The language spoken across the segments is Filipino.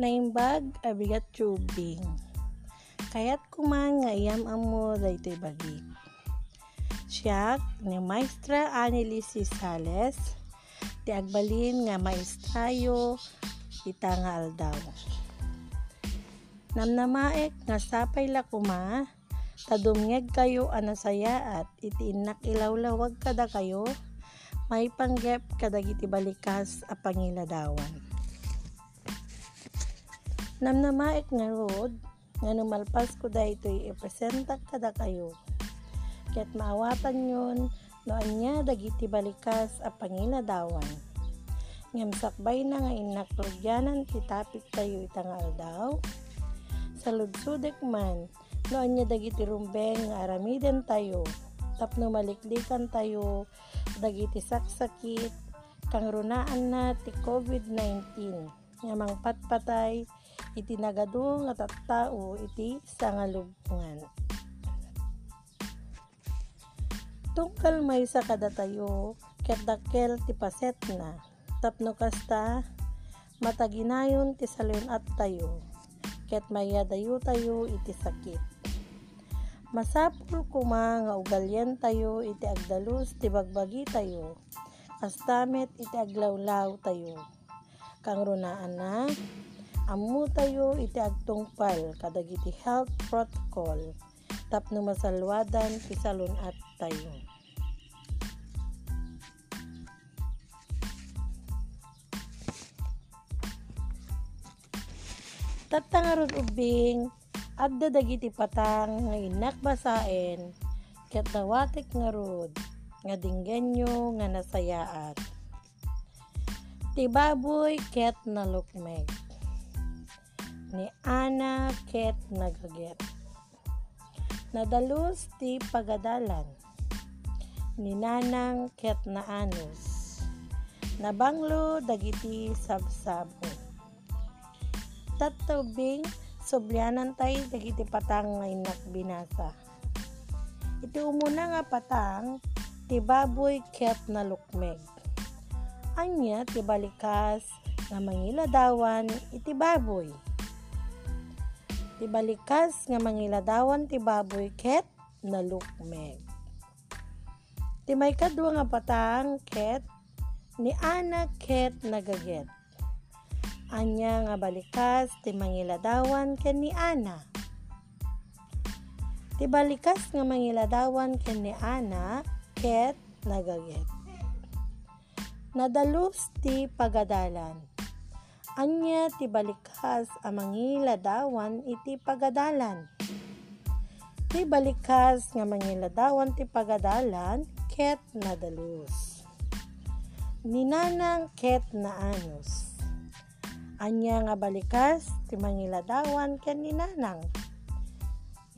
Naimbag abigat tubing. Kaya't kuman nga iyam amo daytoy bagi. Siya ni Maestra Annelies Sales ti agbalin nga maestrayo ita nga aldaw. Namnamaek nga sapay la kuma tadumngeg kayo anasaya at itiinak ilawlawag kada kayo may panggep kadagiti balikas a pangiladawan. Namnamaek nga rod nga numalpas ko daytoy ipresenta kada kayo. Ket maawatan yon no anya dagiti balikas a pangiladawan. Ngem sakbay na nga inaklugyanan ti tapik tayo itang aldaw. Sa ludsudek man no anya dagiti rumbeng nga aramiden tayo tapno maliklikan tayo dagiti saksakit kang runaan na ti COVID-19 nga mangpatpatay iti nagado nga tattao iti sangalubngan. Tungkal may sa kada tayo ket dakkel ti paset na tapno kasta mataginayon ti salyon at tayo ket mayadayo tayo iti sakit. Masapul kuma nga ugalyan tayo iti agdalus ti bagbagi tayo kastamet iti aglawlaw tayo. Kang runaan na ammo tayo iti agtungpal kadagiti health protocol tapno masalwadan ti salunat tayo. Tatangarod ubing adda dagiti patang nga inakbasaen ket dawatek nga rod nga dinggenyo nga nasayaat. Ti baboy ket nalukmeg. Ni Ana ket nagaget. Nadalus ti pagadalan. Ni Nanang ket naanos. Nabanglo dagiti sabsabo. Tatubing Soblyanan tay dagiti patang nga inak binasa. Iti umuna nga patang ti baboy ket na lukmeg. Anya ti balikas nga mangiladawan iti baboy. Ti balikas nga mangiladawan ti baboy ket na lukmeg. Ti may kadwa nga patang ket ni anak ket nagaget anya nga balikas ti mangiladawan ken ni Ana. Ti balikas nga mangiladawan ken ni Ana ket nagaget. Nadalus ti pagadalan. Anya ti balikas a mangiladawan iti pagadalan. Ti balikas nga mangiladawan ti pagadalan ket nadalus. Ninanang ket naanos anya nga balikas ti mangiladawan ken ni nanang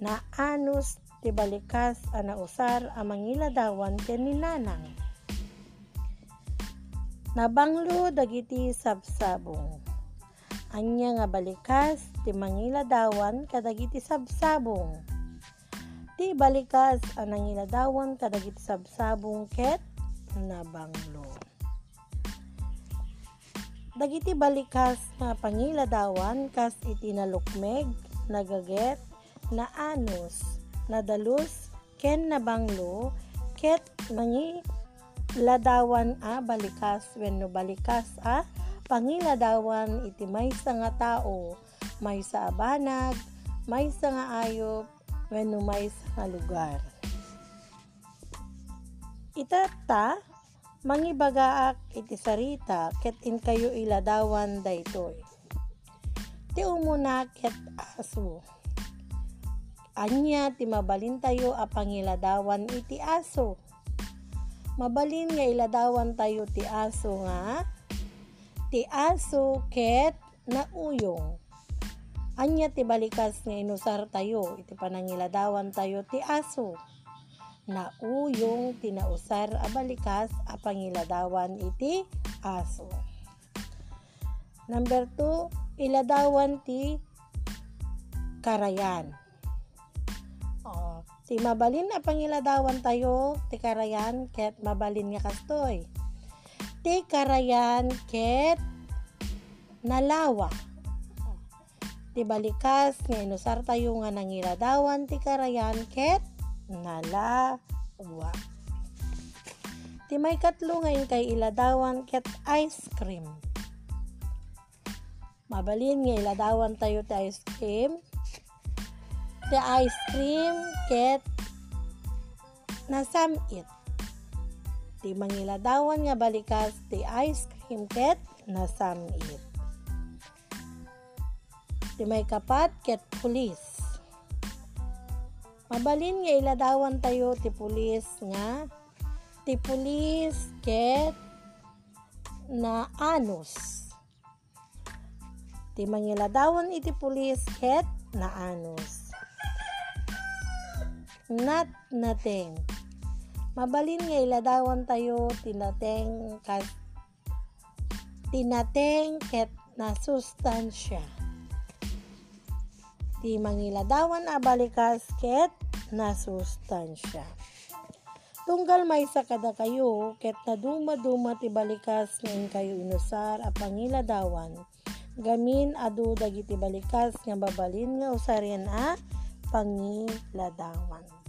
na anus ti balikas ana usar a mangiladawan ken ni nanang nabanglo dagiti sabsabong anya nga balikas ti mangiladawan kadagiti sabsabong ti balikas a nangiladawan kadagiti sabsabong ket nabanglo. Dagiti balikas nga pangiladawan kas iti nalukmeg, nagaget, na anus, nadalus, ken nabanglo, ket mangi ladawan a balikas wenno balikas a pangiladawan iti maysa nga tao, maysa a banag, maysa nga ayop, wenno maysa nga lugar. Itata mangibagaak iti sarita ket in kayo iladawan daytoy. Ti umuna ket aso. Anya ti mabalin tayo a pangiladawan iti aso. Mabalin nga iladawan tayo ti aso nga ti aso ket nauyong. Anya ti balikas nga inusar tayo iti panangiladawan tayo ti aso na uyong tinausar a balikas a pangiladawan iti aso. Number 2, iladawan ti karayan. Si mabalin a pangiladawan tayo ti karayan ket mabalin nga kastoy. Ti karayan ket nalawa. Ti balikas nga inusar tayo nga nangiladawan ti karayan ket nalawa. Ti may katlo ngayon kay iladawan ket ice cream. Mabalin nga iladawan tayo ti ice cream. Ti ice cream ket nasamit. Ti mangiladawan nga balikas ti ice cream ket nasamit. Ti may kapat ket pulis. Mabalin nga iladawan tayo ti pulis nga ti pulis ket na anus. Ti mangiladawan iti pulis ket na anus. Nat nateng. Mabalin nga iladawan tayo tinateng kat tinateng ket na sustansya. Ti mangiladawan a balikas ket na sustansya. Tunggal may sa kada kayo, ket na duma-duma ti balikas ngayon kayo inusar a pangiladawan. Gamin adu dagiti balikas nga babalin nga usarin a pangiladawan.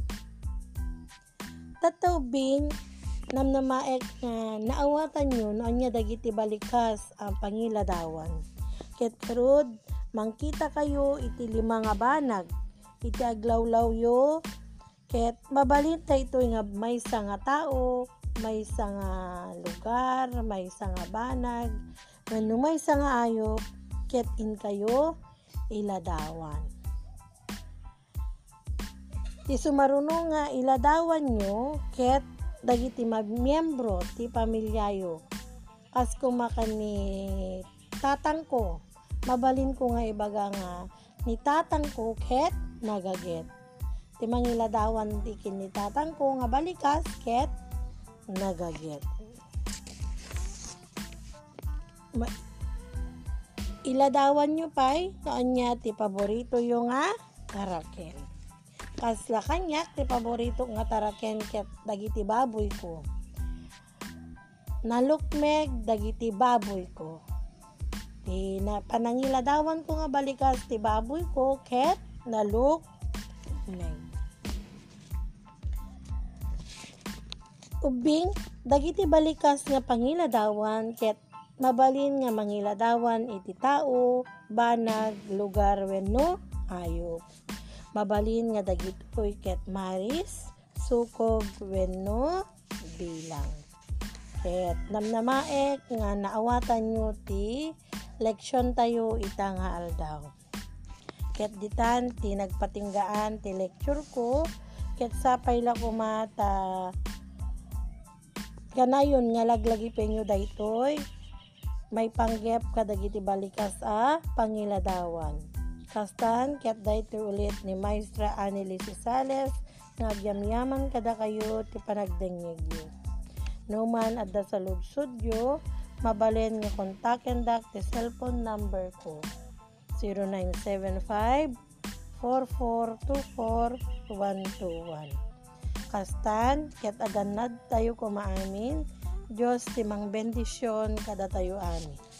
Tatawbing namnamaek nga naawatan nyo noon nga dagiti balikas ang pangiladawan. Ket karod mangkita kayo iti lima nga banag iti aglawlaw yo ket mabalin ta ito nga may nga tao may nga lugar may nga banag wenno may nga ayo ket in kayo iladawan ti sumaruno nga iladawan nyo ket dagiti miyembro ti pamilyayo. As kumakan ni tatang ko mabalin ko nga ibaga nga ni tatang ko ket nagaget. Ti mangiladawan ti ni tatang ko nga balikas ket nagaget. Ma- iladawan nyo pay noon niya ti paborito yung nga taraken kasla kanya ti paborito nga taraken ket dagiti baboy ko. Nalukmeg dagiti baboy ko. Ti na panangiladawan ko nga balikas ti baboy ko ket nalukmeg ubing dagiti balikas nga pangiladawan ket mabalin nga mangiladawan iti tao banag lugar wenno ayop mabalin nga dagitoy ket maris sukog wenno bilang. Ket namnamaek nga naawatan nyo ti leksyon tayo ita nga aldaw. Ket ditan ti nagpatinggaan ti lecture ko ket sapay la kumata kanayon nga laglagi penyo daytoy may panggep kadagiti balikas a pangiladawan Kastan, ket dayto ulit ni Maestra Anneli Cisales nga agyamyaman kada kayo ti panagdengegyo. No man adda sa lugsudyo, mabalen nga kontaken dak ti cellphone number ko 0975 4424 Kastan, ket aganad tayo kumaamin, Diyos timang bendisyon kada tayo amin.